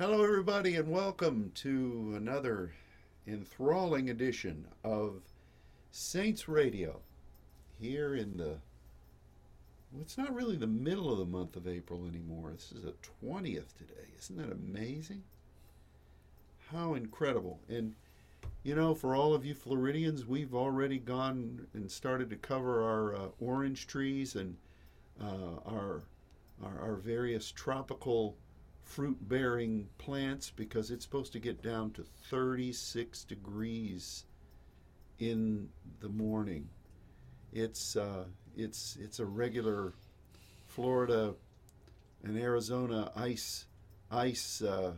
Hello, everybody, and welcome to another enthralling edition of Saints Radio here in the. Well, it's not really the middle of the month of April anymore. This is the 20th today. Isn't that amazing? How incredible. And, you know, for all of you Floridians, we've already gone and started to cover our uh, orange trees and uh, our, our, our various tropical fruit bearing plants because it's supposed to get down to 36 degrees in the morning. It's uh, it's it's a regular Florida and Arizona ice ice uh,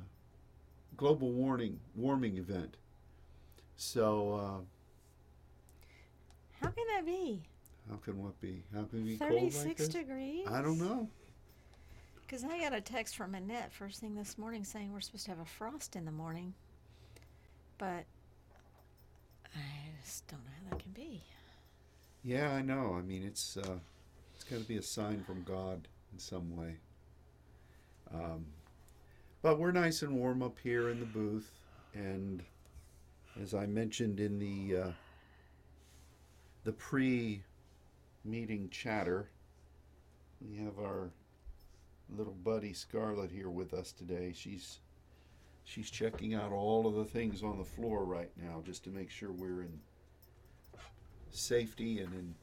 global warming warming event. So uh, How can that be? how can what be? How can it be cold like 36 this? degrees? I don't know. Because I got a text from Annette first thing this morning saying we're supposed to have a frost in the morning. But I just don't know how that can be. Yeah, I know. I mean, it's uh, it's got to be a sign from God in some way. Um, but we're nice and warm up here in the booth, and as I mentioned in the uh, the pre-meeting chatter, we have our little buddy Scarlett here with us today. She's she's checking out all of the things on the floor right now just to make sure we're in safety and in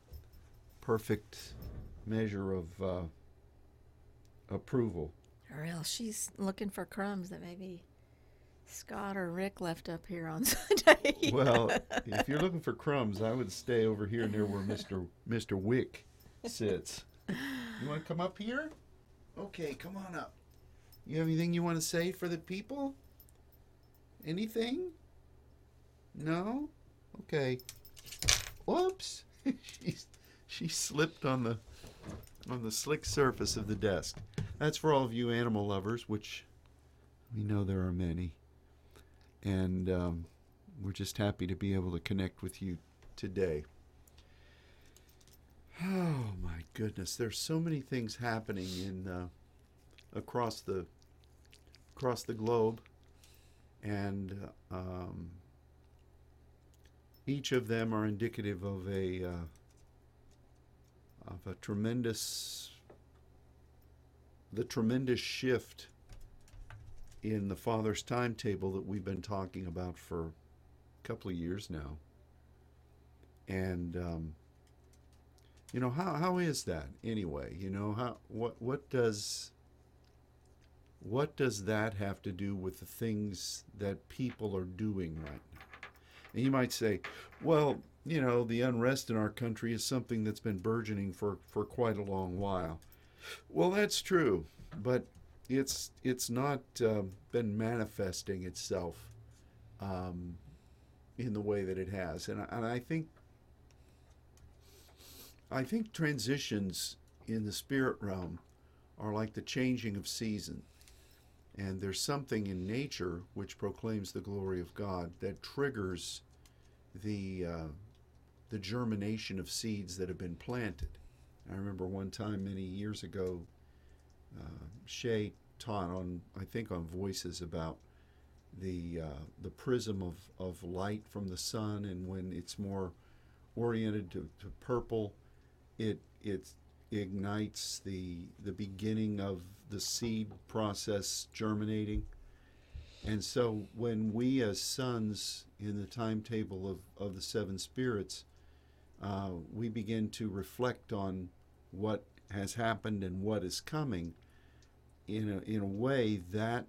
perfect measure of uh, approval. Or else she's looking for crumbs that maybe Scott or Rick left up here on Sunday. Well, if you're looking for crumbs, I would stay over here near where Mr. Mr. Wick sits. You want to come up here? Okay, come on up. You have anything you want to say for the people? Anything? No? Okay. Whoops. She's she slipped on the on the slick surface of the desk. That's for all of you animal lovers, which we know there are many. And um, we're just happy to be able to connect with you today. Oh my goodness, there's so many things happening in uh, across the across the globe, and um, each of them are indicative of a uh, of a tremendous the tremendous shift in the Father's timetable that we've been talking about for a couple of years now. And um, you know how how is that anyway? You know how what what does what does that have to do with the things that people are doing right now? And you might say, well, you know, the unrest in our country is something that's been burgeoning for, for quite a long while. Well, that's true, but it's it's not uh, been manifesting itself um, in the way that it has, and and I think I think transitions in the spirit realm are like the changing of season, and there's something in nature which proclaims the glory of God that triggers the uh, the germination of seeds that have been planted. I remember one time many years ago, uh, Shay taught on, I think, on Voices about the uh, the prism of, of light from the sun, and when it's more oriented to, to purple, it it ignites the the beginning of the seed process germinating. And so when we as sons in the timetable of, of the seven spirits, uh, we begin to reflect on what has happened and what is coming, in a, in a way that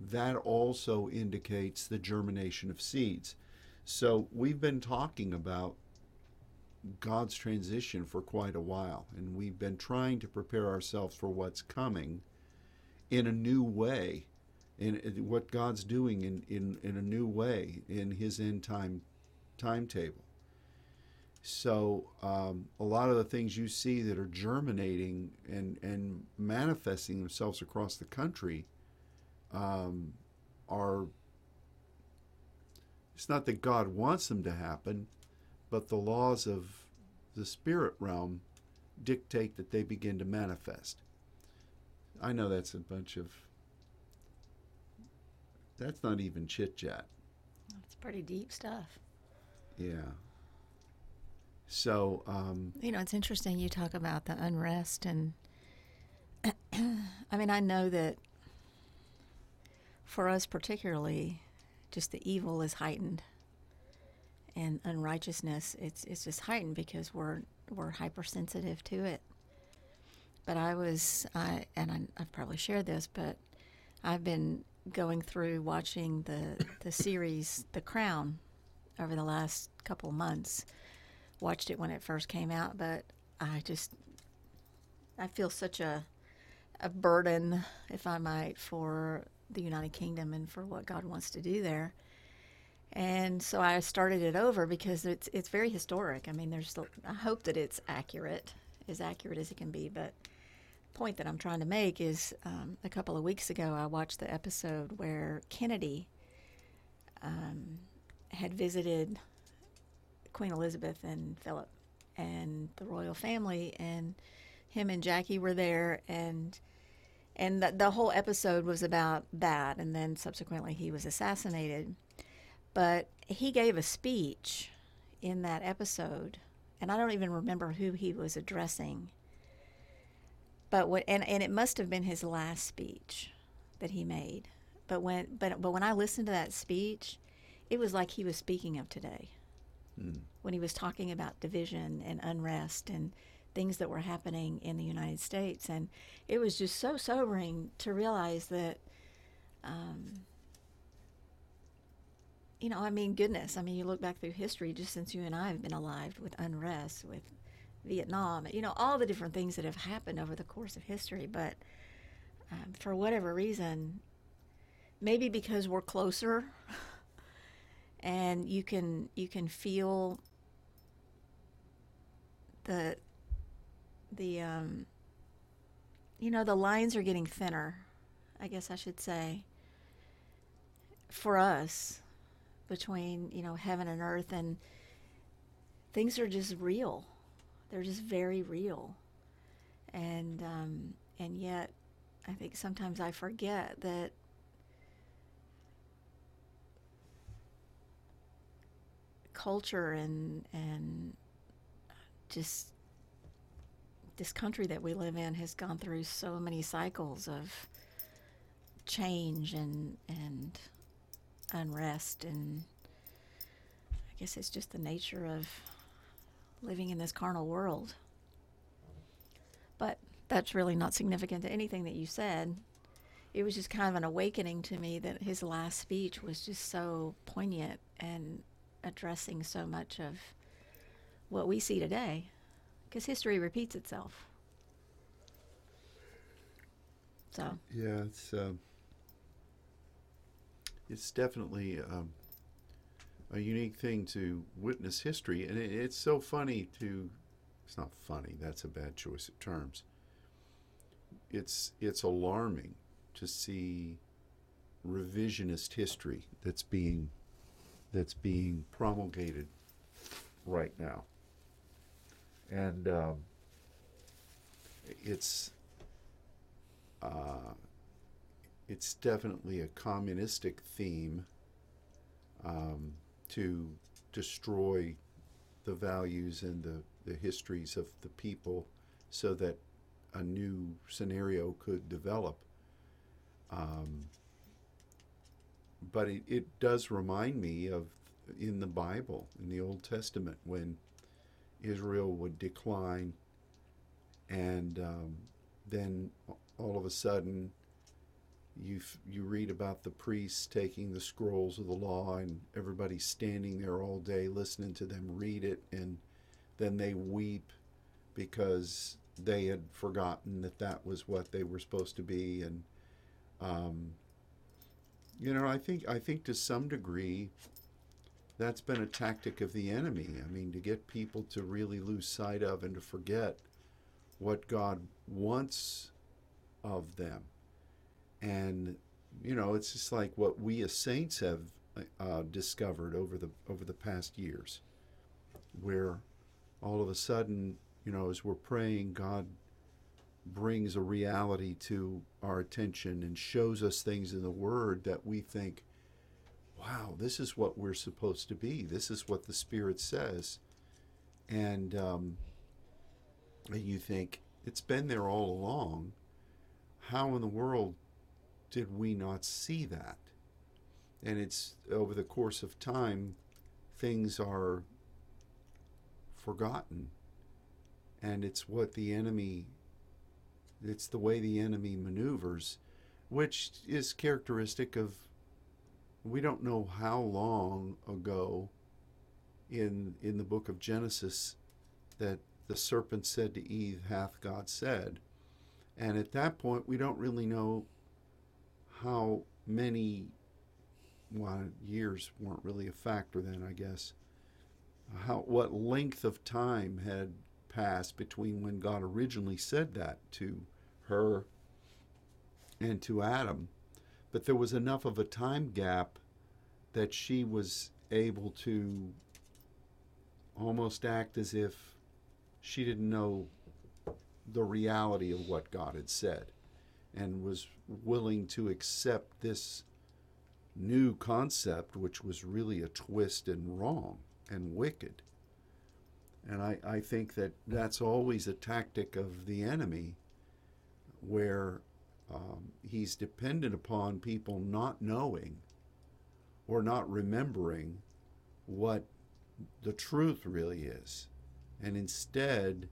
that also indicates the germination of seeds. So we've been talking about God's transition for quite a while, and we've been trying to prepare ourselves for what's coming in a new way, in what God's doing in, in, in a new way in His end time timetable. So um, a lot of the things you see that are germinating and, and manifesting themselves across the country um, are it's not that God wants them to happen, but the laws of the spirit realm dictate that they begin to manifest. I know that's a bunch of that's not even chit chat. It's pretty deep stuff. Yeah. So, um, You know, it's interesting you talk about the unrest, and I mean, I know that for us particularly, just the evil is heightened, and unrighteousness it's it's just heightened because we're we're hypersensitive to it. But I was I and I, I've probably shared this, but I've been going through watching the the series The Crown over the last couple months. Watched it when it first came out, but I just I feel such a a burden, if I might, for the United Kingdom and for what God wants to do there. And so I started it over because it's it's very historic. I mean, there's I hope that it's accurate, as accurate as it can be. But the point that I'm trying to make is, um, a couple of weeks ago, I watched the episode where Kennedy um, had visited Queen Elizabeth and Philip and the royal family, and him and Jackie were there, and and the, the whole episode was about that. And then subsequently, he was assassinated. But he gave a speech in that episode, and I don't even remember who he was addressing. But what and, and it must have been his last speech that he made. But when but but when I listened to that speech, it was like he was speaking of today. When he was talking about division and unrest and things that were happening in the United States, and it was just so sobering to realize that um, you know, I mean, goodness, I mean, you look back through history just since you and I have been alive with unrest, with Vietnam, you know, all the different things that have happened over the course of history. But um, for whatever reason, maybe because we're closer and you can you can feel the the um, you know the lines are getting thinner i guess i should say for us between you know heaven and earth and things are just real. They're just very real. And um, and yet i think sometimes i forget that culture and and just this country that we live in has gone through so many cycles of change and and unrest and I guess it's just the nature of living in this carnal world. But that's really not significant to anything that you said. It was just kind of an awakening to me that his last speech was just so poignant and addressing so much of what we see today because history repeats itself. So, yeah, it's um, it's definitely um, a unique thing to witness history, and it, it's so funny to. It's not funny. That's a bad choice of terms. It's it's alarming to see revisionist history that's being that's being promulgated right now, and um, it's uh, it's definitely a communistic theme um, to destroy the values and the, the histories of the people so that a new scenario could develop. Um, but it, it does remind me of in the Bible, in the Old Testament, when Israel would decline and um, then all of a sudden you you read about the priests taking the scrolls of the law and everybody standing there all day listening to them read it and then they weep because they had forgotten that that was what they were supposed to be and um, you know I think I think to some degree that's been a tactic of the enemy. I mean to get people to really lose sight of and to forget what God wants of them and you know it's just like what we as saints have uh, discovered over the over the past years where all of a sudden you know as we're praying god brings a reality to our attention and shows us things in the word that we think wow, this is what we're supposed to be. This is what the Spirit says. And, um, and you think, it's been there all along. How in the world did we not see that? And it's over the course of time, things are forgotten. And it's what the enemy, it's the way the enemy maneuvers, which is characteristic of, we don't know how long ago in, in the book of Genesis that the serpent said to Eve, Hath God said? And at that point, we don't really know how many well, years weren't really a factor then, I guess. How what length of time had passed between when God originally said that to her and to Adam, but there was enough of a time gap that she was able to almost act as if she didn't know the reality of what God had said and was willing to accept this new concept, which was really a twist and wrong and wicked. And I, I think that that's always a tactic of the enemy where um, he's dependent upon people not knowing or not remembering what the truth really is, and instead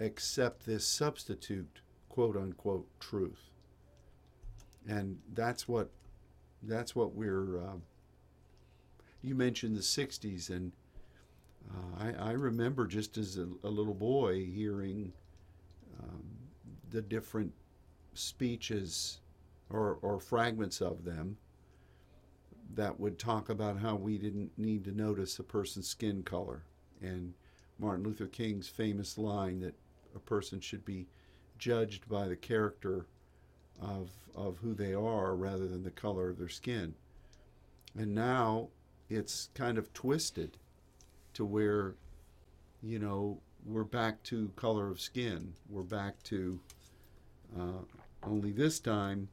accept this substitute, quote unquote, truth. And that's what that's what we're. Uh, you mentioned the '60s, and uh, I, I, remember just as a, a little boy hearing um, the different speeches or, or fragments of them that would talk about how we didn't need to notice a person's skin color and Martin Luther King's famous line that a person should be judged by the character of, of who they are rather than the color of their skin. And now it's kind of twisted to where, you know, we're back to color of skin. We're back to, uh, only this time,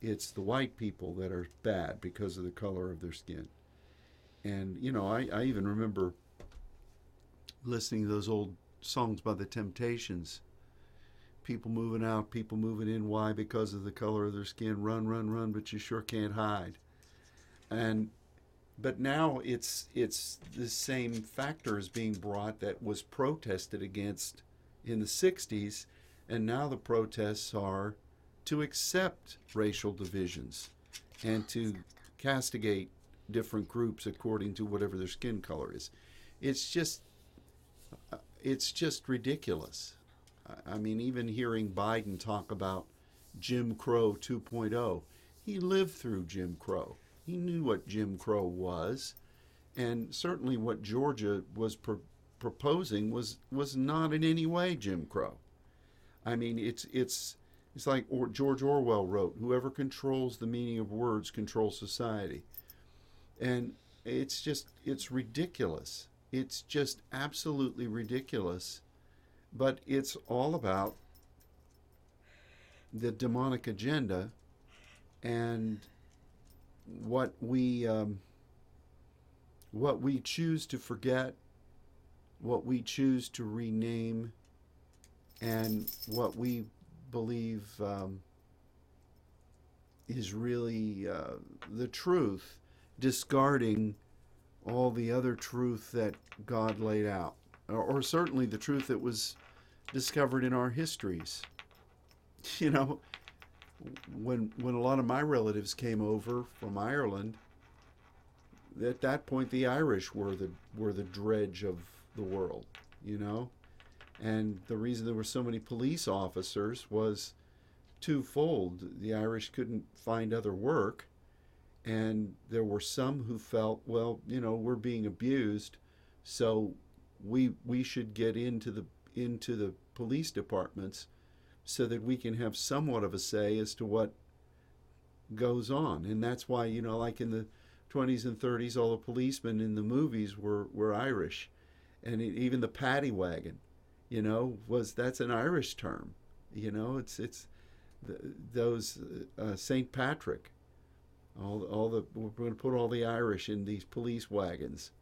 it's the white people that are bad because of the color of their skin. And, you know, I, I even remember listening to those old songs by the Temptations people moving out, people moving in. Why? Because of the color of their skin. Run, run, run, but you sure can't hide. And but now it's it's the same factor is being brought that was protested against in the 60s and now the protests are to accept racial divisions and to castigate different groups according to whatever their skin color is it's just uh, it's just ridiculous I mean, even hearing Biden talk about Jim Crow 2.0, he lived through Jim Crow. He knew what Jim Crow was, and certainly what Georgia was pro- proposing was was not in any way Jim Crow. I mean, it's it's it's like or George Orwell wrote, "Whoever controls the meaning of words controls society," and it's just it's ridiculous. It's just absolutely ridiculous but it's all about the demonic agenda and what we um, what we choose to forget, what we choose to rename, and what we believe um, is really uh, the truth, discarding all the other truth that God laid out, or, or certainly the truth that was discovered in our histories. You know, when when a lot of my relatives came over from Ireland, at that point the Irish were the were the dredge of the world, you know. And the reason there were so many police officers was twofold. The Irish couldn't find other work, and there were some who felt, well, you know, we're being abused, so we we should get into the into the police departments so that we can have somewhat of a say as to what goes on. And that's why, you know, like in the 20s and 30s, all the policemen in the movies were, were Irish. And it, even the paddy wagon, you know, was that's an Irish term. You know, it's, it's the, those uh, St. Patrick. All, all the we're going to put all the Irish in these police wagons.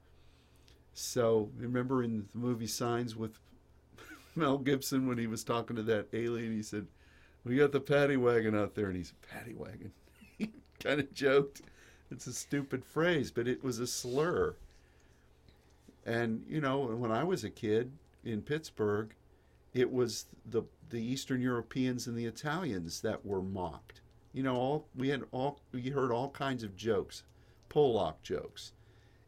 So remember in the movie Signs with Mel Gibson when he was talking to that alien, he said, "We got the paddy wagon out there," and he's paddy wagon. he kind of joked. It's a stupid phrase, but it was a slur. And you know, when I was a kid in Pittsburgh, it was the the Eastern Europeans and the Italians that were mocked. You know, all we had all we heard all kinds of jokes, Polak jokes,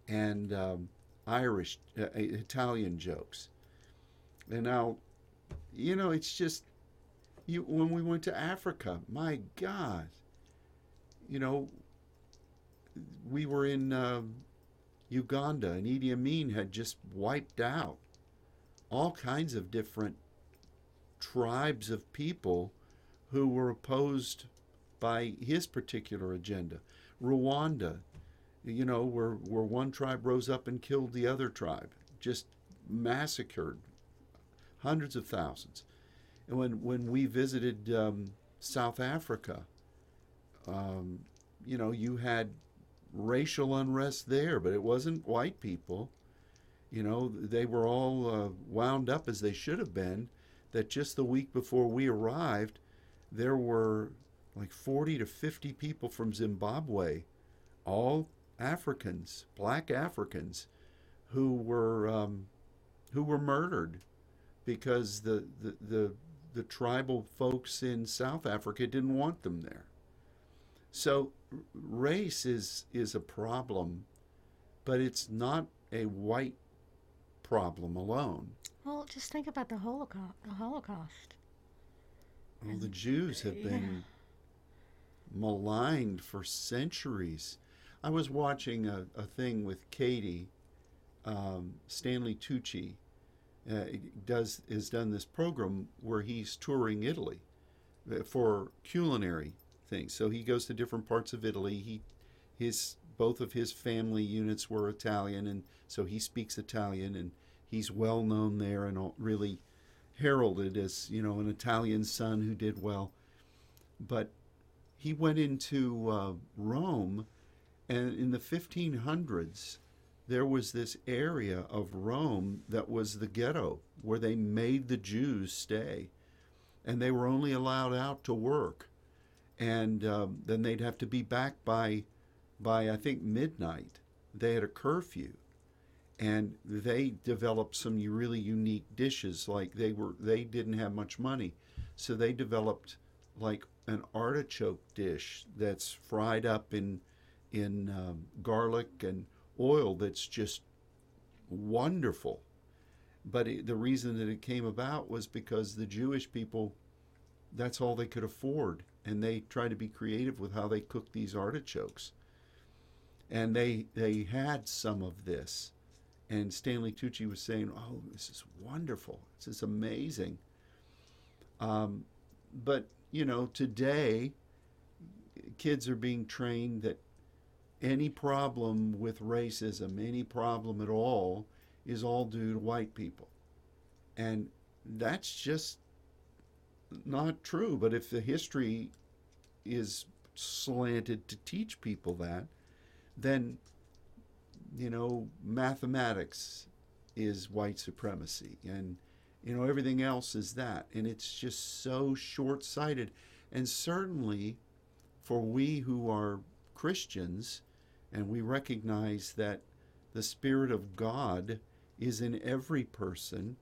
and um, Irish, uh, Italian jokes. And now, you know, it's just you when we went to Africa, my God, you know, we were in um, Uganda, and Idi Amin had just wiped out all kinds of different tribes of people who were opposed by his particular agenda. Rwanda, you know, where, where one tribe rose up and killed the other tribe, just massacred hundreds of thousands. And when, when we visited um, South Africa, um, you know, you had racial unrest there, but it wasn't white people. You know, they were all uh, wound up as they should have been. That just the week before we arrived, there were like 40 to 50 people from Zimbabwe, all Africans, black Africans, who were um, who were murdered because the, the the the tribal folks in South Africa didn't want them there. So race is is a problem, but it's not a white problem alone. Well, just think about the Holocaust. The Holocaust. Well, the Jews have been maligned for centuries. I was watching a, a thing with Katie, um, Stanley Tucci, uh, does has done this program where he's touring Italy uh, for culinary things. So he goes to different parts of Italy. He his both of his family units were Italian, and so he speaks Italian, and he's well known there and really heralded as you know an Italian son who did well. But he went into uh, Rome, and in the 1500s, there was this area of Rome that was the ghetto where they made the Jews stay, and they were only allowed out to work, and um, then they'd have to be back by, by I think midnight. They had a curfew, and they developed some really unique dishes. Like they were, they didn't have much money, so they developed like an artichoke dish that's fried up in in um, garlic and oil that's just wonderful. But it, the reason that it came about was because the Jewish people, that's all they could afford. And they tried to be creative with how they cooked these artichokes. And they, they had some of this. And Stanley Tucci was saying, oh, this is wonderful. This is amazing. Um, but you know, today kids are being trained that any problem with racism, any problem at all, is all due to white people. And that's just not true. But if the history is slanted to teach people that, then, you know, mathematics is white supremacy. And you know, everything else is that. And it's just so short sighted. And certainly for we who are Christians and we recognize that the Spirit of God is in every person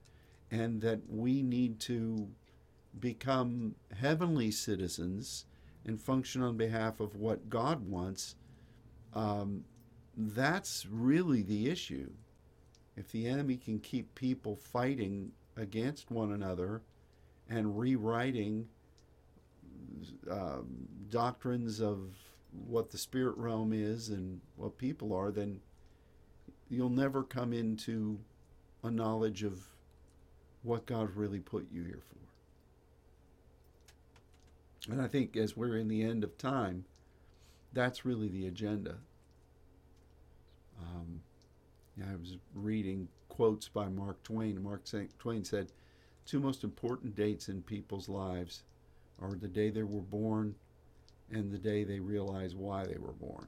and that we need to become heavenly citizens and function on behalf of what God wants, um, that's really the issue. If the enemy can keep people fighting against one another and rewriting um, doctrines of what the spirit realm is and what people are, then you'll never come into a knowledge of what God really put you here for. And I think as we're in the end of time, that's really the agenda. Um, yeah, I was reading quotes by Mark Twain. Mark Twain said, Two most important dates in people's lives are the day they were born and the day they realize why they were born.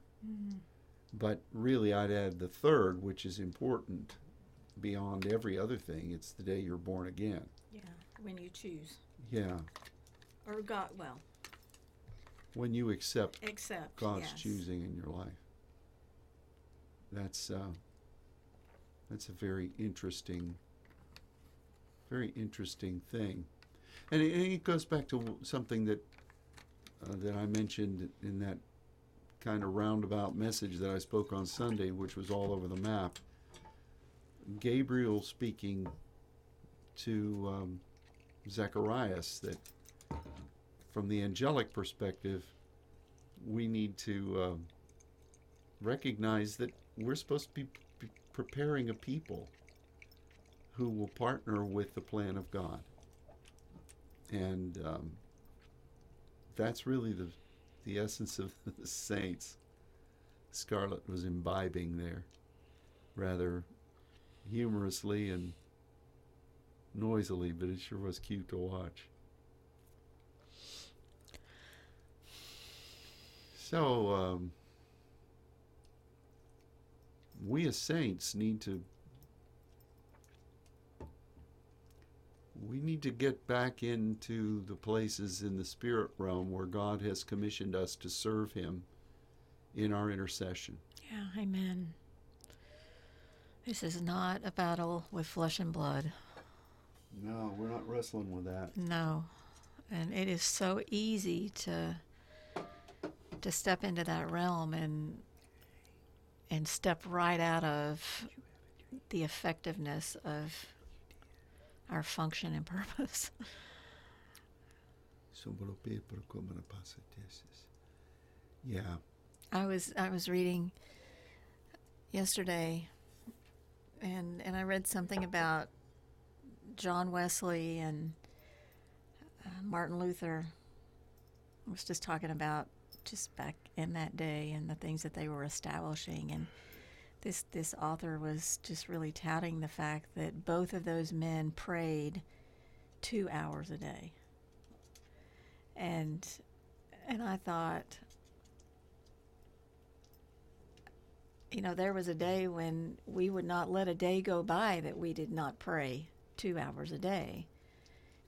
But really, I'd add the third, which is important beyond every other thing. It's the day you're born again. Yeah, when you choose. Yeah. Or God, well, When you accept accept. God's yes. choosing in your life. That's uh, that's a very interesting, very interesting thing, and it, and it goes back to something that uh, that I mentioned in that kind of roundabout message that I spoke on Sunday, which was all over the map. Gabriel speaking to um, Zacharias that from the angelic perspective, we need to uh, recognize that we're supposed to be p- preparing a people who will partner with the plan of God. And um, that's really the, the essence of the saints. Scarlett was imbibing there rather humorously and noisily, but it sure was cute to watch. So, um, we as saints need to we need to get back into the places in the spirit realm where God has commissioned us to serve him in our intercession. Yeah, amen. This is not a battle with flesh and blood. No, we're not wrestling with that. No. And it is so easy to to step into that realm and and step right out of the effectiveness of our function and purpose. Yeah. I was I was reading yesterday and and I read something about John Wesley and uh, Martin Luther. I was just talking about just back in that day and the things that they were establishing and this this author was just really touting the fact that both of those men prayed 2 hours a day. And and I thought you know, there was a day when we would not let a day go by that we did not pray two hours a day.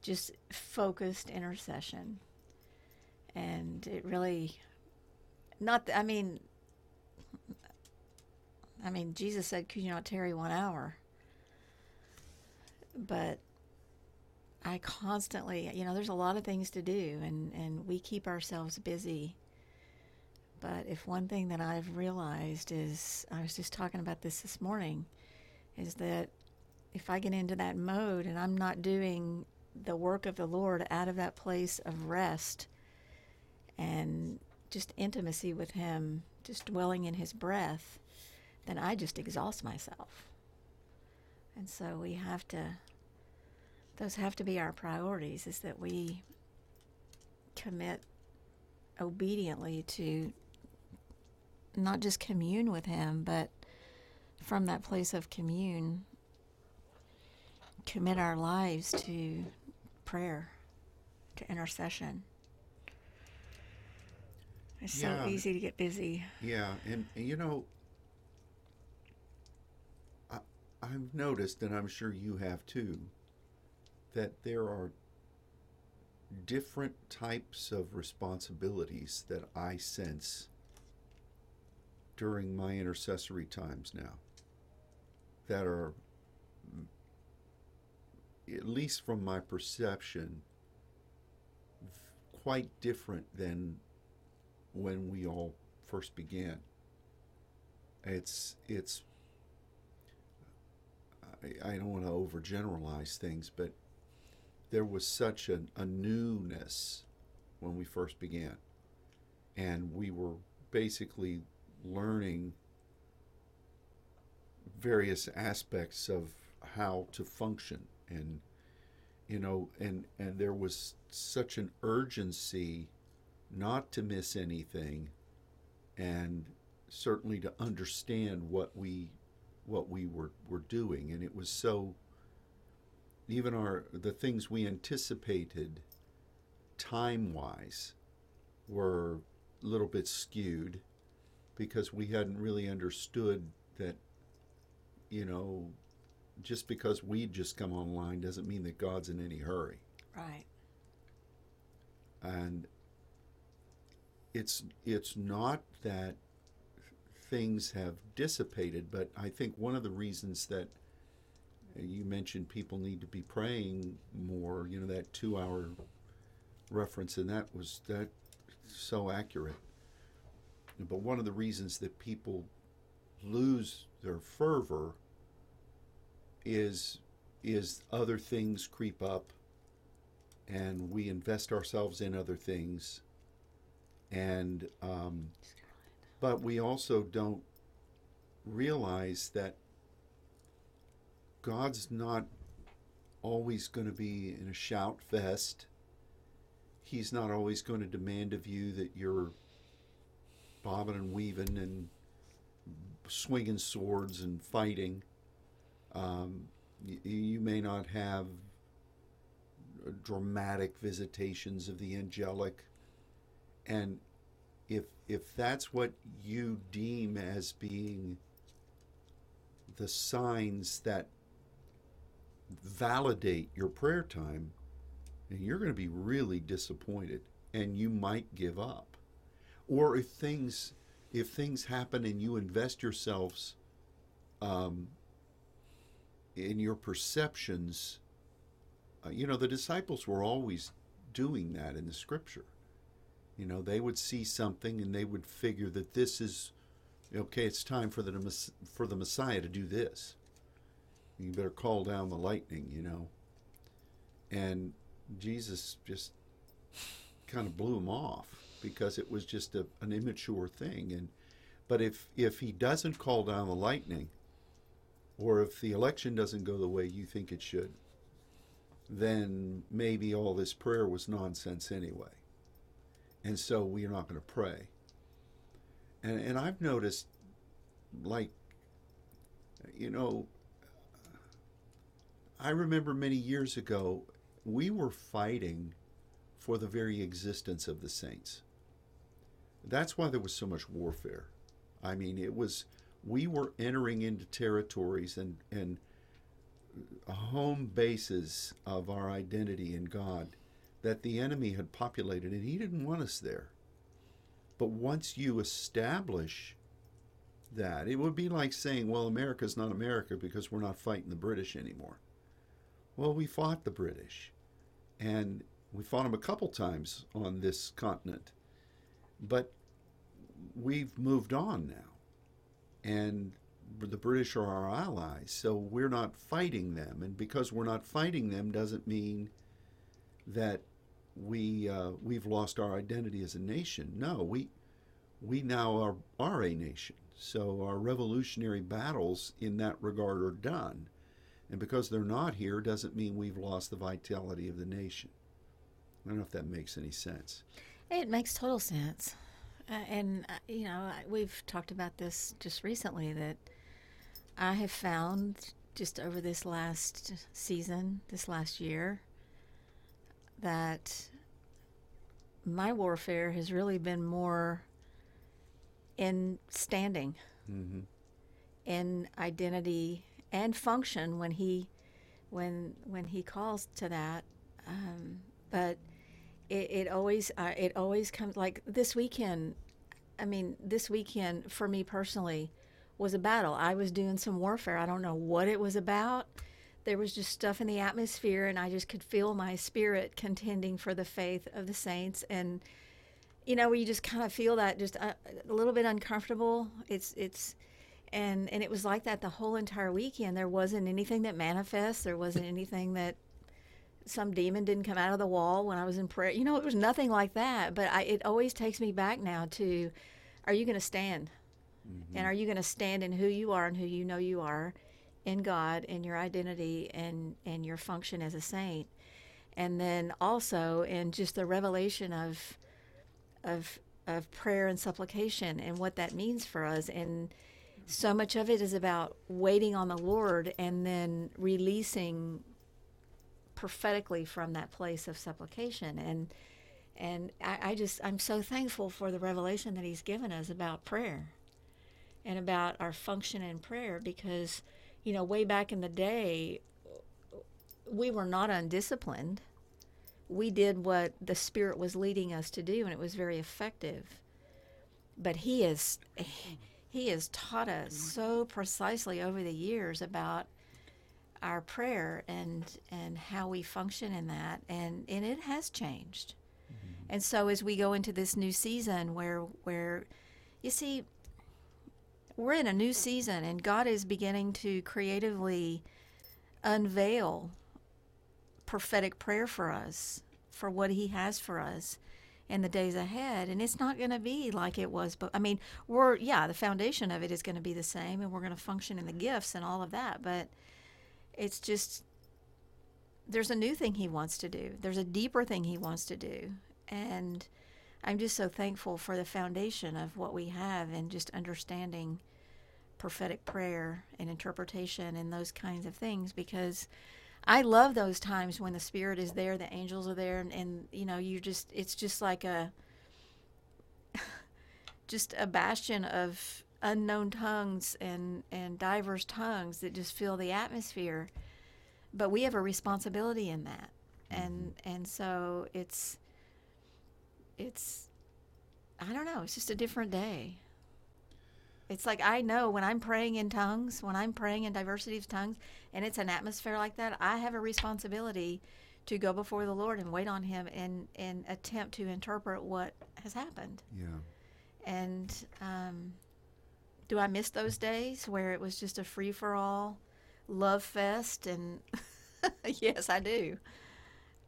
Just focused intercession. And it really, not, I mean, I mean, Jesus said, could you not tarry one hour? But I constantly, you know, there's a lot of things to do, and, and we keep ourselves busy. But if one thing that I've realized is, I was just talking about this this morning, is that if I get into that mode and I'm not doing the work of the Lord out of that place of rest and just intimacy with Him, just dwelling in His breath, then I just exhaust myself. And so we have to, those have to be our priorities, is that we commit obediently to not just commune with Him, but from that place of commune, commit our lives to prayer, to intercession. It's Yeah. so easy to get busy. Yeah, and, and you know, I, I've noticed, and I'm sure you have too, that there are different types of responsibilities that I sense during my intercessory times now that are, at least from my perception, quite different than when we all first began. It's it's I, don't want to overgeneralize things, but there was such a, a newness when we first began, and we were basically learning various aspects of how to function and you know and and there was such an urgency not to miss anything and certainly to understand what we what we were, were doing and it was so even our the things we anticipated time wise were a little bit skewed because we hadn't really understood that, you know, just because we'd just come online doesn't mean that God's in any hurry. Right. And it's it's not that things have dissipated, but I think one of the reasons that you mentioned people need to be praying more, you know, that two hour reference, and that was that so accurate. But one of the reasons that people lose their fervor is is other things creep up and we invest ourselves in other things and um, but we also don't realize that God's not always going to be in a shout fest. He's not always going to demand of you that you're bobbing and weaving and swinging swords and fighting. Um, y- you may not have dramatic visitations of the angelic, and if that's what you deem as being the signs that validate your prayer time, then you're going to be really disappointed, and you might give up. Or if things if things happen and you invest yourselves um, in your perceptions, uh, you know the disciples were always doing that in the scripture. You know, they would see something and they would figure that this is okay. It's time for the for the Messiah to do this. You better call down the lightning. You know, and Jesus just kind of blew him off because it was just a, an immature thing. And but if if he doesn't call down the lightning, or if the election doesn't go the way you think it should, then maybe all this prayer was nonsense anyway and so we're not going to pray. And and I've noticed, like, you know, I remember many years ago we were fighting for the very existence of the saints. That's why there was so much warfare. I mean, it was we were entering into territories and and home bases of our identity in God that the enemy had populated, and he didn't want us there. But once you establish that, it would be like saying, well, America's not America because we're not fighting the British anymore. Well, we fought the British, and we fought them a couple times on this continent. But we've moved on now, and the British are our allies, so we're not fighting them. And because we're not fighting them doesn't mean that we uh, we've lost our identity as a nation. No, we we now are, are a nation. So our revolutionary battles in that regard are done. And because they're not here doesn't mean we've lost the vitality of the nation. I don't know if that makes any sense. It makes total sense. Uh, and, uh, you know, we've talked about this just recently that I have found just over this last season, this last year, that my warfare has really been more in standing, Mm-hmm. in identity and function when he, when when he calls to that. Um, but it, it always uh, it always comes like this weekend. I mean, this weekend for me personally was a battle. I was doing some warfare. I don't know what it was about there was just stuff in the atmosphere and i just could feel my spirit contending for the faith of the saints. And you know where you just kind of feel that just a, a, little bit uncomfortable. It's it's and and it was like that the whole entire weekend. There wasn't anything that manifests. There wasn't anything that some demon didn't come out of the wall when i was in prayer. You know it was nothing like that. But I, it always takes me back now to are you going to stand? Mm-hmm. and are you going to stand in who you are and who you know you are in God and your identity and and your function as a saint, and then also in just the revelation of of of prayer and supplication and what that means for us. And so much of it is about waiting on the Lord and then releasing prophetically from that place of supplication. And and I, I just I'm so thankful for the revelation that He's given us about prayer and about our function in prayer because you know way back in the day we were not undisciplined. We did what the spirit was leading us to do and it was very effective. But he is he has taught us so precisely over the years about our prayer and and how we function in that and and it has changed. Mm-hmm. And so as we go into this new season where where you see we're in a new season and God is beginning to creatively unveil prophetic prayer for us for what he has for us in the days ahead. And it's not going to be like it was but I mean we're yeah the foundation of it is going to be the same and we're going to function in the gifts and all of that but it's just there's a new thing he wants to do. There's a deeper thing he wants to do. And I'm just so thankful for the foundation of what we have and just understanding prophetic prayer and interpretation and those kinds of things because I love those times when the spirit is there, the angels are there, and, and you know, you just, it's just like a, just a bastion of unknown tongues and, and diverse tongues that just fill the atmosphere. But we have a responsibility in that. And, mm-hmm. and so it's, it's I don't know, it's just a different day. It's like I know when I'm praying in tongues, when I'm praying in diversity of tongues, and it's an atmosphere like that, I have a responsibility to go before the Lord and wait on Him and, and attempt to interpret what has happened. Yeah. And um, do I miss those days where it was just a free for all love fest? And yes, I do.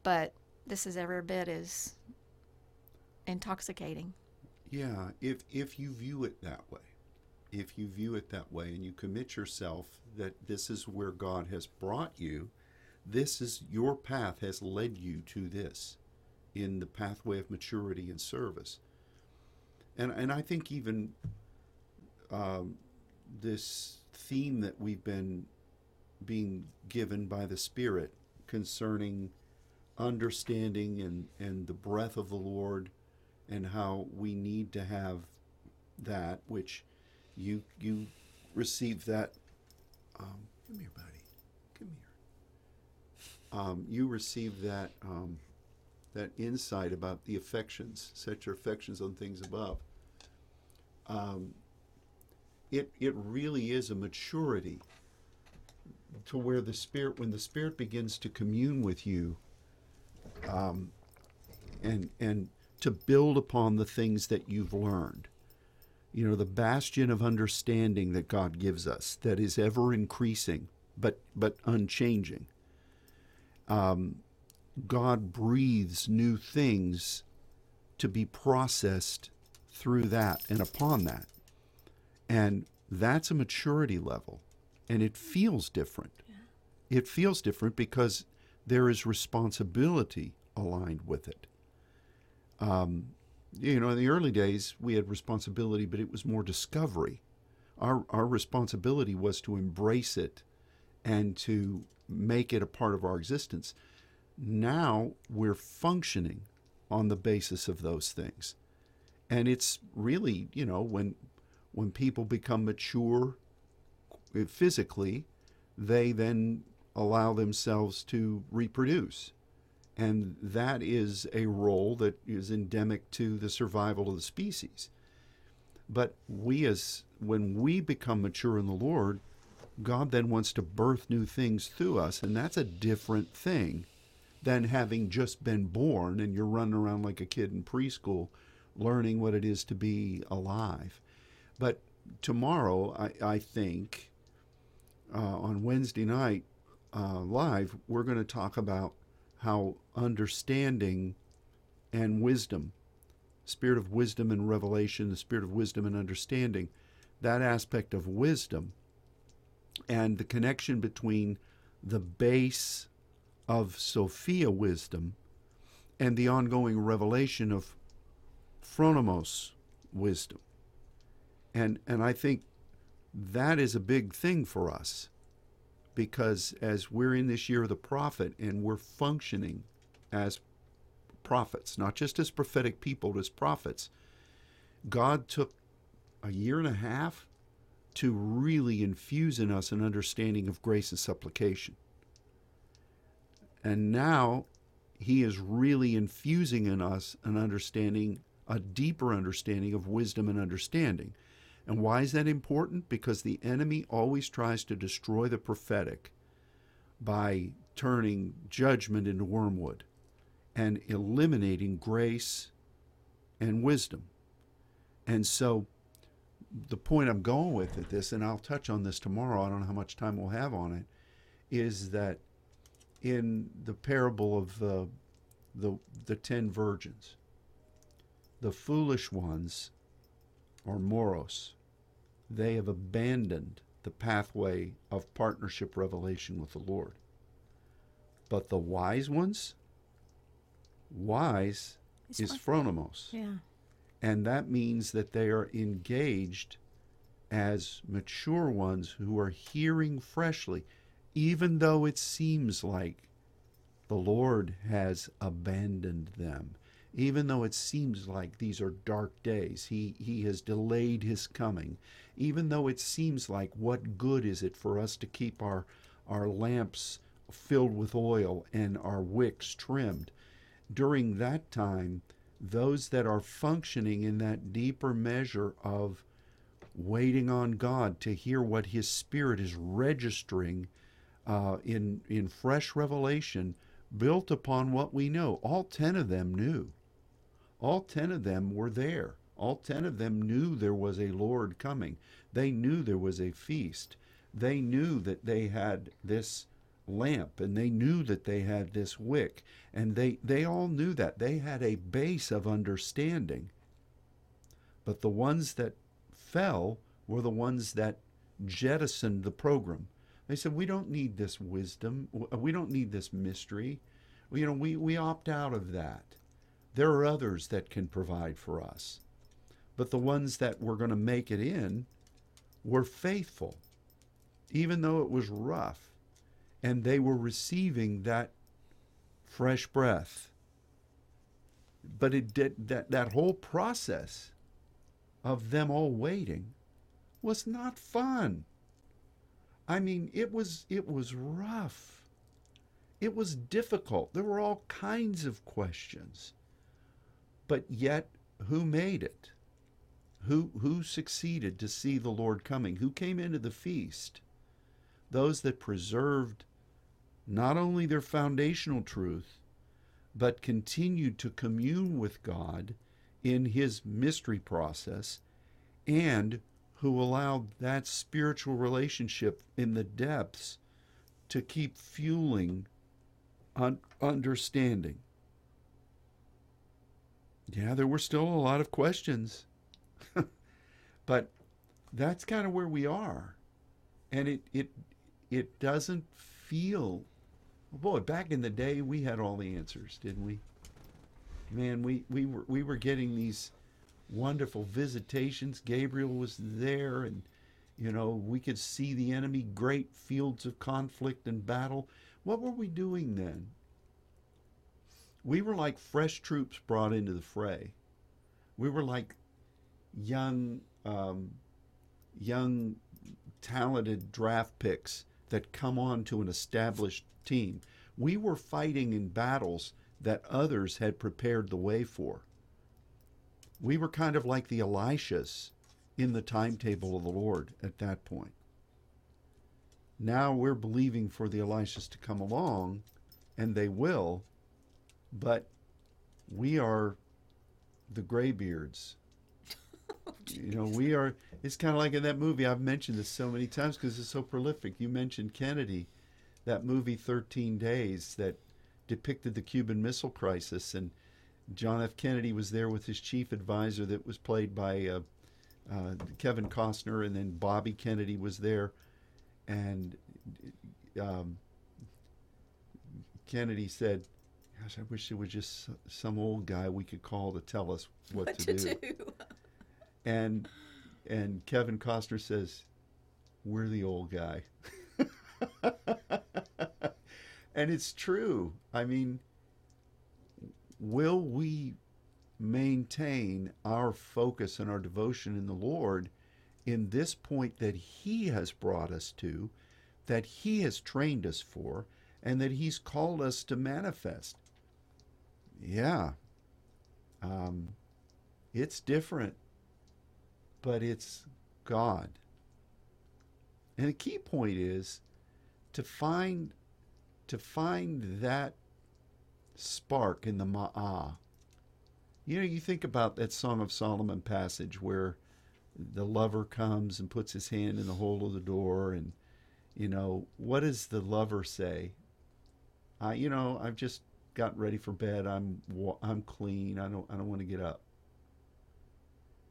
But this is every bit as intoxicating. Yeah, if if you view it that way, if you view it that way and you commit yourself that this is where God has brought you, this is your path has led you to this in the pathway of maturity and service. And and I think even um, this theme that we've been being given by the Spirit concerning understanding and, and the breath of the Lord and how we need to have that, which you you receive that. Um, come here, buddy. Come here. Um, you receive that um, that insight about the affections. Set your affections on things above. Um, it it really is a maturity to where the spirit, when the spirit begins to commune with you, um, and and to build upon the things that you've learned. You know, the bastion of understanding that God gives us that is ever increasing but but unchanging. Um, God breathes new things to be processed through that and upon that. And that's a maturity level. And it feels different. Yeah. It feels different because there is responsibility aligned with it. Um, you know, in the early days, we had responsibility, but it was more discovery. Our, our responsibility was to embrace it and to make it a part of our existence. Now we're functioning on the basis of those things. And it's really, you know, when when people become mature physically, they then allow themselves to reproduce. And that is a role that is endemic to the survival of the species. But we, as when we become mature in the Lord, God then wants to birth new things through us, and that's a different thing than having just been born and you're running around like a kid in preschool learning what it is to be alive. But tomorrow, I, I think, uh, on Wednesday night uh, live, we're going to talk about how understanding and wisdom, spirit of wisdom and revelation, the spirit of wisdom and understanding, that aspect of wisdom and the connection between the base of Sophia wisdom and the ongoing revelation of phronimos wisdom. And, and I think that is a big thing for us because as we're in this year of the prophet and we're functioning as prophets, not just as prophetic people, but as prophets. God took a year and a half to really infuse in us an understanding of grace and supplication. And now he is really infusing in us an understanding, a deeper understanding of wisdom and understanding. And why is that important? Because the enemy always tries to destroy the prophetic by turning judgment into wormwood and eliminating grace and wisdom. And so the point I'm going with at this, and I'll touch on this tomorrow, I don't know how much time we'll have on it, is that in the parable of the, the, the ten virgins, the foolish ones or moros, they have abandoned the pathway of partnership revelation with the Lord. But the wise ones, wise It's is phronimos. Yeah. And that means that they are engaged as mature ones who are hearing freshly, even though it seems like the Lord has abandoned them. Even though it seems like these are dark days, he, he has delayed his coming. Even though it seems like what good is it for us to keep our, our lamps filled with oil and our wicks trimmed? During that time, those that are functioning in that deeper measure of waiting on God to hear what His Spirit is registering uh, in in fresh revelation, built upon what we know. All ten of them knew. All ten of them were there. All ten of them knew there was a Lord coming. They knew there was a feast. They knew that they had this lamp and they knew that they had this wick. And they they all knew that. They had a base of understanding. But the ones that fell were the ones that jettisoned the program. They said we don't need this wisdom. Uh, we don't need this mystery. You know we we opt out of that. There are others that can provide for us but the ones that were going to make it in were faithful even though it was rough and they were receiving that fresh breath. But it did that that whole process of them all waiting was not fun. I mean, it was it was rough. It was difficult. There were all kinds of questions. But yet who made it? Who who succeeded to see the Lord coming? Who came into the feast? Those that preserved not only their foundational truth, but continued to commune with God in His mystery process, and who allowed that spiritual relationship in the depths to keep fueling un- understanding. Yeah, there were still a lot of questions, but that's kind of where we are, and it it it doesn't feel oh boy, back in the day, we had all the answers, didn't we? Man, we, we were we were getting these wonderful visitations. Gabriel was there, and you know we could see the enemy, great fields of conflict and battle. What were we doing then? We were like fresh troops brought into the fray. We were like young, um, young, talented draft picks that come on to an established team. We were fighting in battles that others had prepared the way for. We were kind of like the Elishas in the timetable of the Lord at that point. Now we're believing for the Elishas to come along, and they will, but we are the graybeards. You know, we are, it's kind of like in that movie. I've mentioned this so many times because it's so prolific. You mentioned Kennedy that movie 13 Days that depicted the Cuban Missile Crisis, and John F. Kennedy was there with his chief advisor that was played by uh, uh, Kevin Costner, and then Bobby Kennedy was there, and um, Kennedy said, "Gosh, I wish it was just some old guy we could call to tell us what, What to, to do. do? And and Kevin Costner says, "We're the old guy." and it's true. I mean, will we maintain our focus and our devotion in the Lord in this point that He has brought us to, that He has trained us for, and that He's called us to manifest? Yeah. Um, it's different, but it's God. And the key point is to find to find that spark in the ma'ah. You know, you think about that Song of Solomon passage where the lover comes and puts his hand in the hole of the door and you know, what does the lover say? I you know, I've just got ready for bed. I'm I'm clean. I don't I don't want to get up.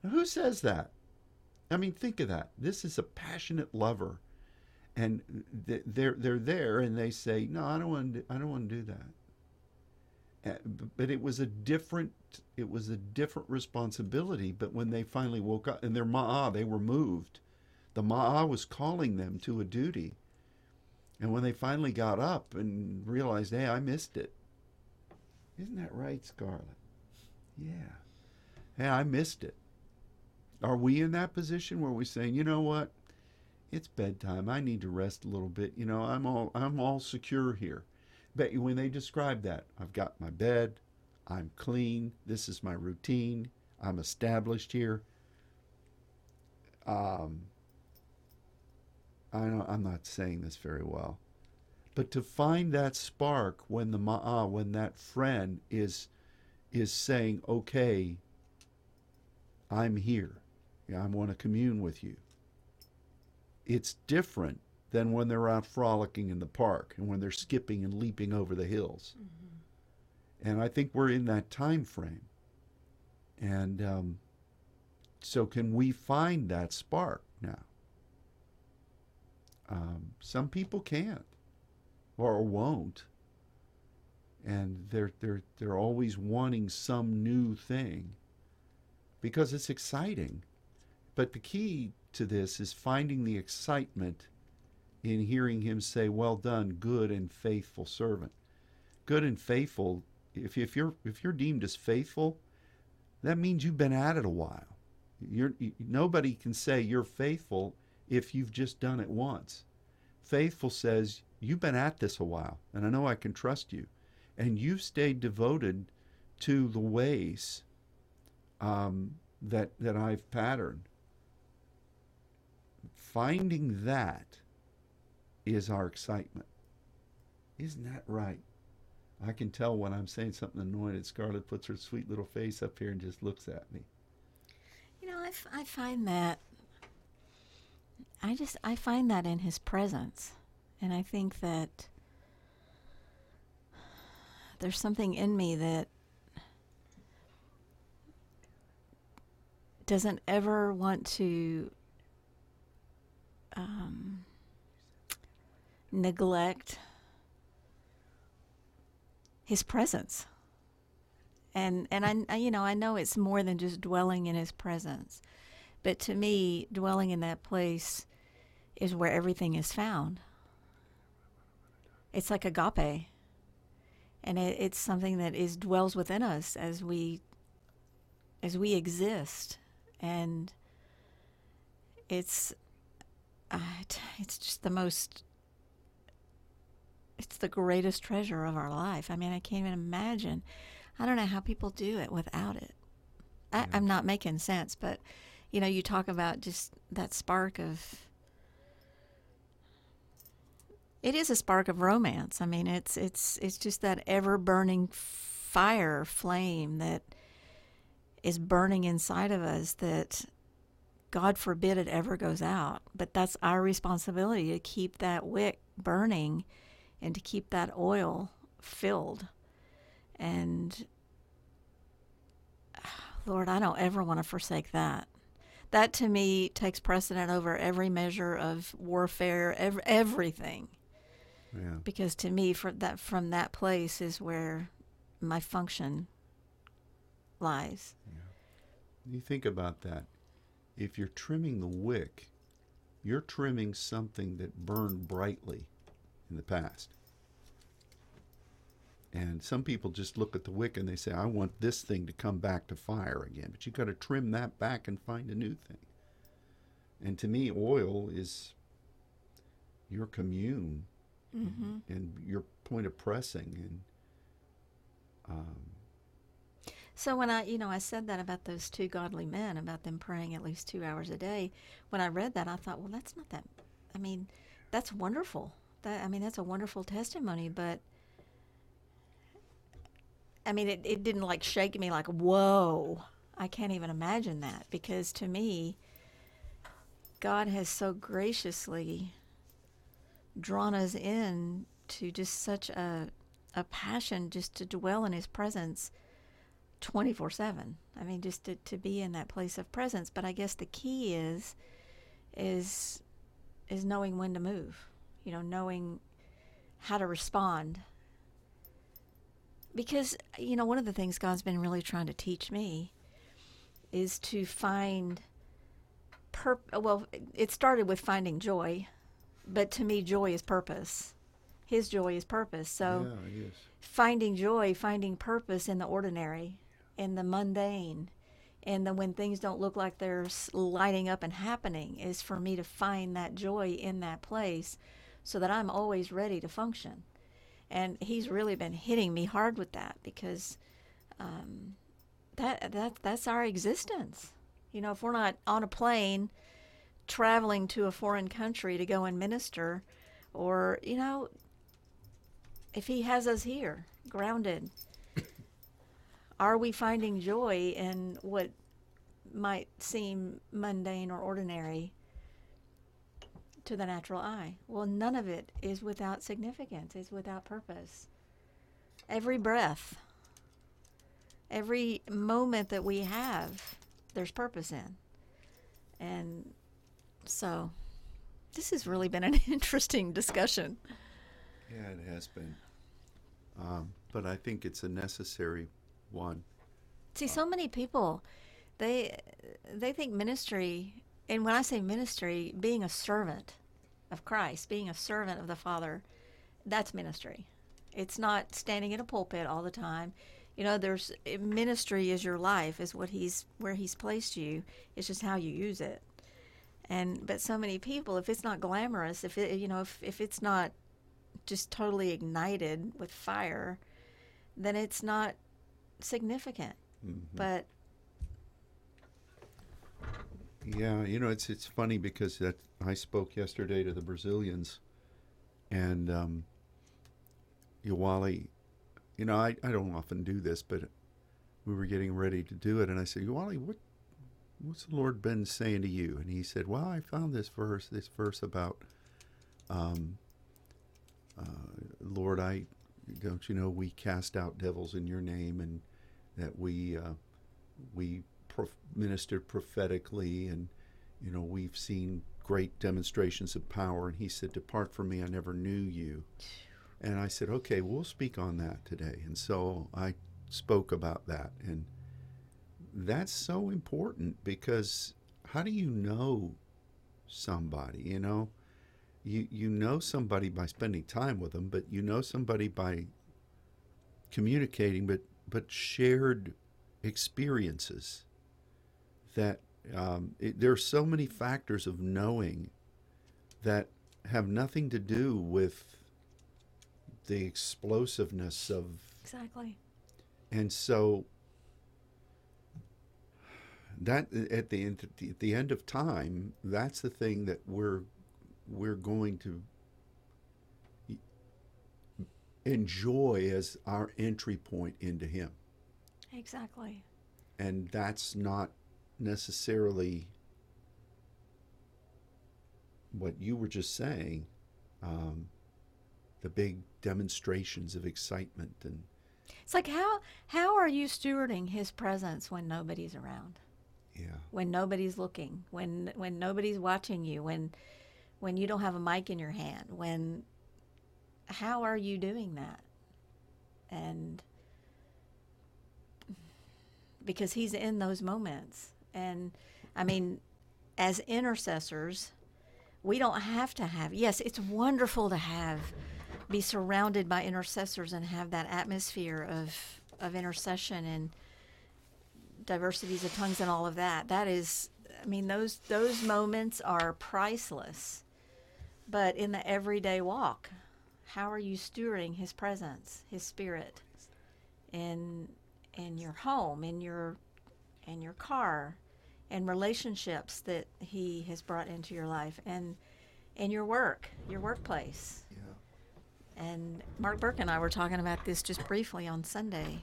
Now, who says that? I mean, think of that. This is a passionate lover, and they're they're there, and they say, "No, I don't want to. I don't want to do that." Uh, but it was a different it was a different responsibility. But when they finally woke up, and their ma'ah, they were moved. The ma'ah was calling them to a duty. And when they finally got up and realized, hey, I missed it. Isn't that right, Scarlett? Yeah. Hey, I missed it. Are we in that position where we're saying, you know what? It's bedtime. I need to rest a little bit. You know, I'm all I'm all secure here. But when they describe that, I've got my bed, I'm clean, this is my routine, I'm established here. Um, I know I'm not saying this very well, but to find that spark when the ma'ah, when that friend is is saying, "Okay, I'm here. I want to commune with you. It's different than when they're out frolicking in the park and when they're skipping and leaping over the hills. Mm-hmm. And I think we're in that time frame. And um, so, can we find that spark now? Um, some people can't or won't. And they're, they're, they're always wanting some new thing because it's exciting. But the key to this is finding the excitement in hearing him say, "Well done, good and faithful servant." Good and faithful. If, if you're if you're deemed as faithful, that means you've been at it a while. You're, nobody can say you're faithful if you've just done it once. Faithful says you've been at this a while, and I know I can trust you, and you've stayed devoted to the ways um, that that I've patterned finding that is our excitement. Isn't that right? I can tell when I'm saying something anointed. Scarlett puts her sweet little face up here and just looks at me. You know, I, f- I find that, I just, I find that in his presence. And I think that there's something in me that doesn't ever want to um, neglect his presence. And and I, you know I know it's more than just dwelling in his presence, but to me, dwelling in that place is where everything is found. It's like agape, and it, it's something that is dwells within us as we as we exist, and it's uh, it's just the most it's the greatest treasure of our life. I mean, I can't even imagine. I don't know how people do it without it. I, am not making sense, but you know, you talk about just that spark of. It is a spark of romance. I mean, it's it's it's just that ever burning fire flame that is burning inside of us that God forbid it ever goes out. But that's our responsibility to keep that wick burning and to keep that oil filled. And Lord, I don't ever want to forsake that. That to me takes precedent over every measure of warfare, every, everything. Yeah. Because to me, from that from that place is where my function lies. Yeah. You think about that if you're trimming the wick, you're trimming something that burned brightly in the past. And some people just look at the wick and they say, I want this thing to come back to fire again. But you've got to trim that back and find a new thing. And to me, oil is your commune Mm-hmm. and your point of pressing. And um, So when I, you know, I said that about those two godly men, about them praying at least two hours a day. When I read that, I thought, well, that's not that. I mean, that's wonderful. That I mean, that's a wonderful testimony. But I mean, it, it didn't like shake me like, whoa. I can't even imagine that because to me, God has so graciously drawn us in to just such a a passion just to dwell in His presence 24 7 i mean just to, to be in that place of presence but i guess the key is is is knowing when to move you know knowing how to respond. Because you know one of the things god's been really trying to teach me is to find well it started with finding joy but to me joy is purpose. His joy is purpose. So yeah, finding joy, finding purpose in the ordinary, in the mundane, and the when things don't look like they're lighting up and happening is for me to find that joy in that place so that I'm always ready to function. And he's really been hitting me hard with that because um, that that that's our existence. You know, if we're not on a plane traveling to a foreign country to go and minister or you know if he has us here grounded are we finding joy in what might seem mundane or ordinary to the natural eye well none of it is without significance is without purpose every breath every moment that we have there's purpose in and so this has really been an interesting discussion Yeah, it has been. Um, but I think it's a necessary one. See, so many people, they they think ministry, and when I say ministry, being a servant of Christ, being a servant of the Father, that's ministry. It's not standing in a pulpit all the time. You know, there's ministry is your life, is what he's where he's placed you. It's just how you use it. And but so many people, if it's not glamorous, if it you know if if it's not just totally ignited with fire, then it's not significant. Mm-hmm. But Yeah, you know, it's it's funny because that I spoke yesterday to the Brazilians, and um, Yawali, you know, I, I don't often do this, but we were getting ready to do it, and I said, Yawali, what what's the Lord been saying to you? And he said, Well, I found this verse, this verse about, um, uh, Lord, I don't you know we cast out devils in your name, and that we uh, we prof- ministered prophetically, and you know we've seen great demonstrations of power. And he said, "Depart from me, I never knew you." And I said, "Okay, we'll speak on that today." And so I spoke about that, and that's so important because how do you know somebody? You know, you you know somebody by spending time with them, but you know somebody by communicating, but but shared experiences. That um, it, there are so many factors of knowing that have nothing to do with the explosiveness of exactly. and so that at the end at the end of time that's the thing that we're we're going to enjoy as our entry point into him Exactly. and that's not necessarily what you were just saying um, the big demonstrations of excitement and It's like how how are you stewarding his presence when nobody's around? yeah When nobody's looking, when when nobody's watching you, when when you don't have a mic in your hand, when how are you doing that? And because he's in those moments. And I mean, as intercessors, we don't have to have, yes, it's wonderful to have be surrounded by intercessors and have that atmosphere of of intercession and diversities of tongues and all of that. That is, I mean, those those moments are priceless. But in the everyday walk, how are you stewarding His presence, His Spirit, in in your home, in your in your car, and relationships that He has brought into your life, and in your work, your workplace. Yeah. And Mark Burke and I were talking about this just briefly on Sunday.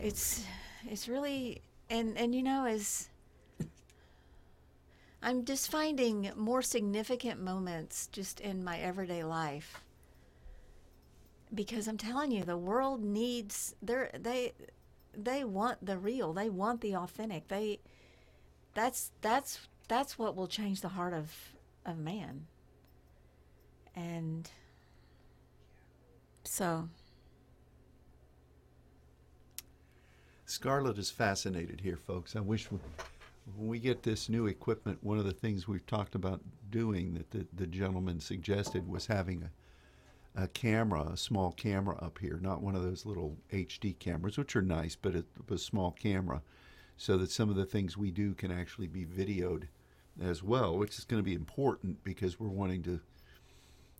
It's it's really and and you know as I'm just finding more significant moments just in my everyday life. Because I'm telling you the world needs there they they want the real. They want the authentic. They that's that's that's what will change the heart of of man. And so Scarlett is fascinated here, folks. I wish we, when we get this new equipment, one of the things we've talked about doing that the, the gentleman suggested was having a, a camera, a small camera up here, not one of those little HD cameras, which are nice, but a, a small camera, so that some of the things we do can actually be videoed as well, which is going to be important because we're wanting to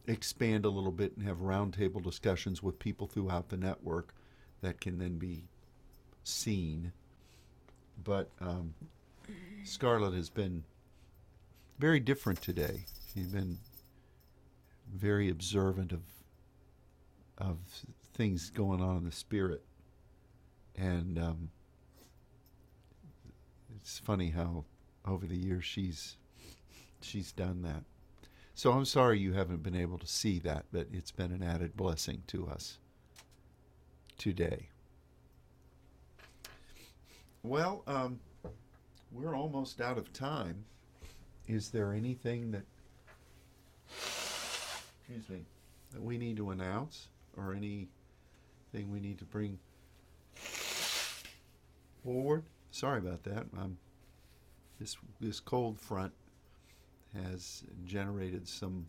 expand a little bit and have roundtable discussions with people throughout the network that can then be seen. But um, Scarlett has been very different today. She's been very observant of of things going on in the spirit, and um, it's funny how over the years she's she's done that. So I'm sorry you haven't been able to see that, but it's been an added blessing to us today. Well, um, we're almost out of time. Is there anything that, excuse me, that we need to announce, or anything we need to bring forward? Sorry about that. Um, this this cold front has generated some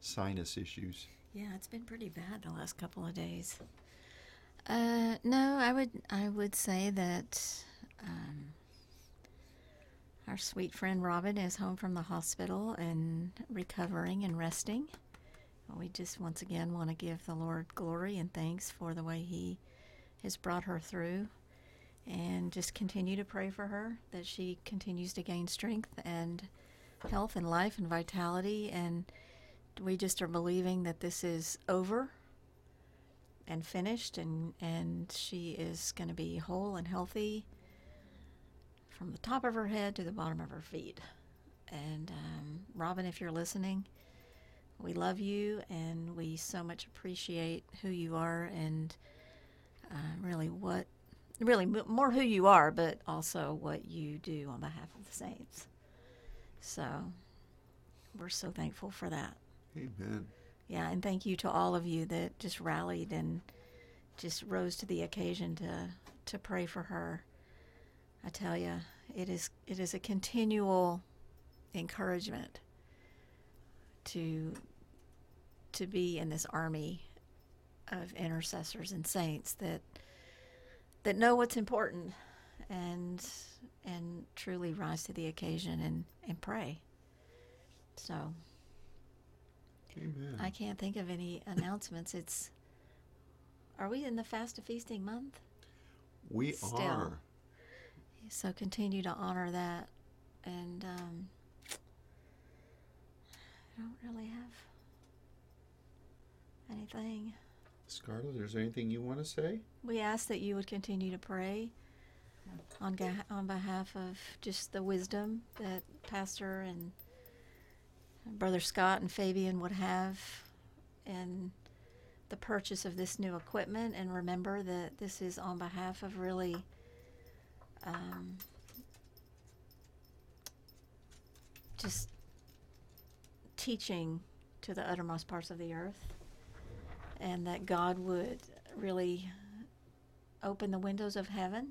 sinus issues. yeah, it's been pretty bad the last couple of days. Uh, no, I would I would say that um, our sweet friend Robin is home from the hospital and recovering and resting. We just once again want to give the Lord glory and thanks for the way He has brought her through, and just continue to pray for her that she continues to gain strength and health and life and vitality. And we just are believing that this is over and finished, and and she is going to be whole and healthy from the top of her head to the bottom of her feet. And um, Robin, if you're listening, we love you and we so much appreciate who you are and uh, really what, really more who you are, but also what you do on behalf of the saints. So we're so thankful for that. Amen. Yeah, and thank you to all of you that just rallied and just rose to the occasion to to pray for her. I tell you, it is it is a continual encouragement to to be in this army of intercessors and saints that that know what's important and and truly rise to the occasion and and pray. So Amen. I can't think of any announcements. It's are we in the fast of feasting month? we still. are. So continue to honor that, and um, I don't really have anything. Scarlett, is there anything you want to say? We ask that you would continue to pray on ga- on behalf of just the wisdom that Pastor and Brother Scott and Fabian would have in the purchase of this new equipment. And remember that this is on behalf of really um, just teaching to the uttermost parts of the earth, and that God would really open the windows of heaven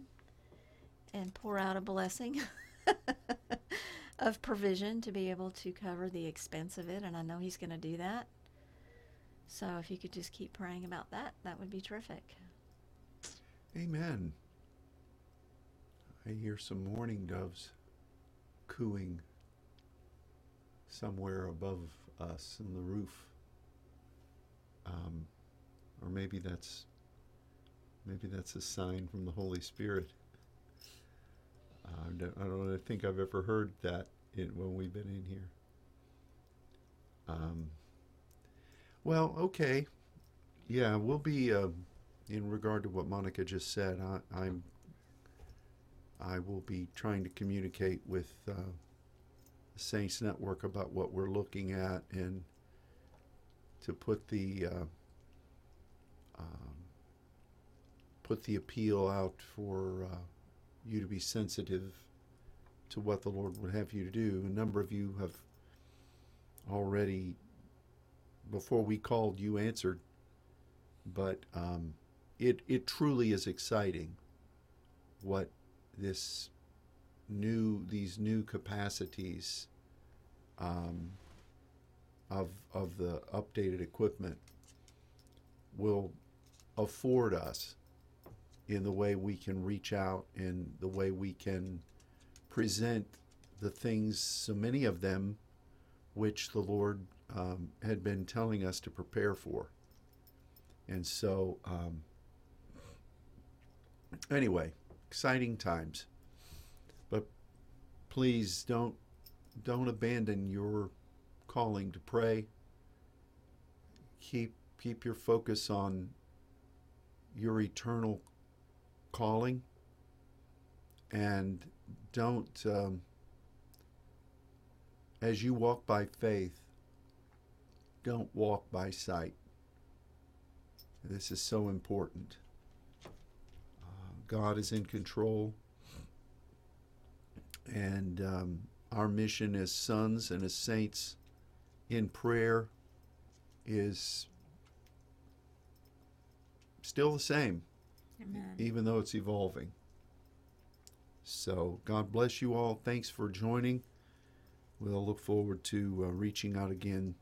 and pour out a blessing of provision to be able to cover the expense of it. And I know He's going to do that. So if you could just keep praying about that, that would be terrific. Amen. I hear some mourning doves cooing somewhere above us in the roof. Um, or maybe that's maybe that's a sign from the Holy Spirit. Uh, I don't, think I've ever heard that in, when we've been in here. Um, well, okay, yeah, we'll be uh, in regard to what Monica just said. I, I'm I will be trying to communicate with uh, Saints Network about what we're looking at and to put the uh, um, put the appeal out for uh, you to be sensitive to what the Lord would have you to do. A number of you have already, before we called, you answered, but um, it it truly is exciting what this new these new capacities um, of of the updated equipment will afford us in the way we can reach out and the way we can present the things so many of them which the Lord um, had been telling us to prepare for and so um, anyway exciting times. Please don't don't abandon your calling to pray. Keep keep your focus on your eternal calling and don't um, as you walk by faith don't walk by sight this is so important God is in control. And um, our mission as sons and as saints in prayer is still the same, Amen. even though it's evolving. So, God bless you all. Thanks for joining. We'll look forward to uh, reaching out again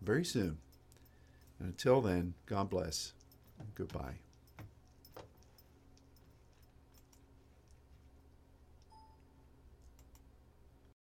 very soon. And until then, God bless. Goodbye.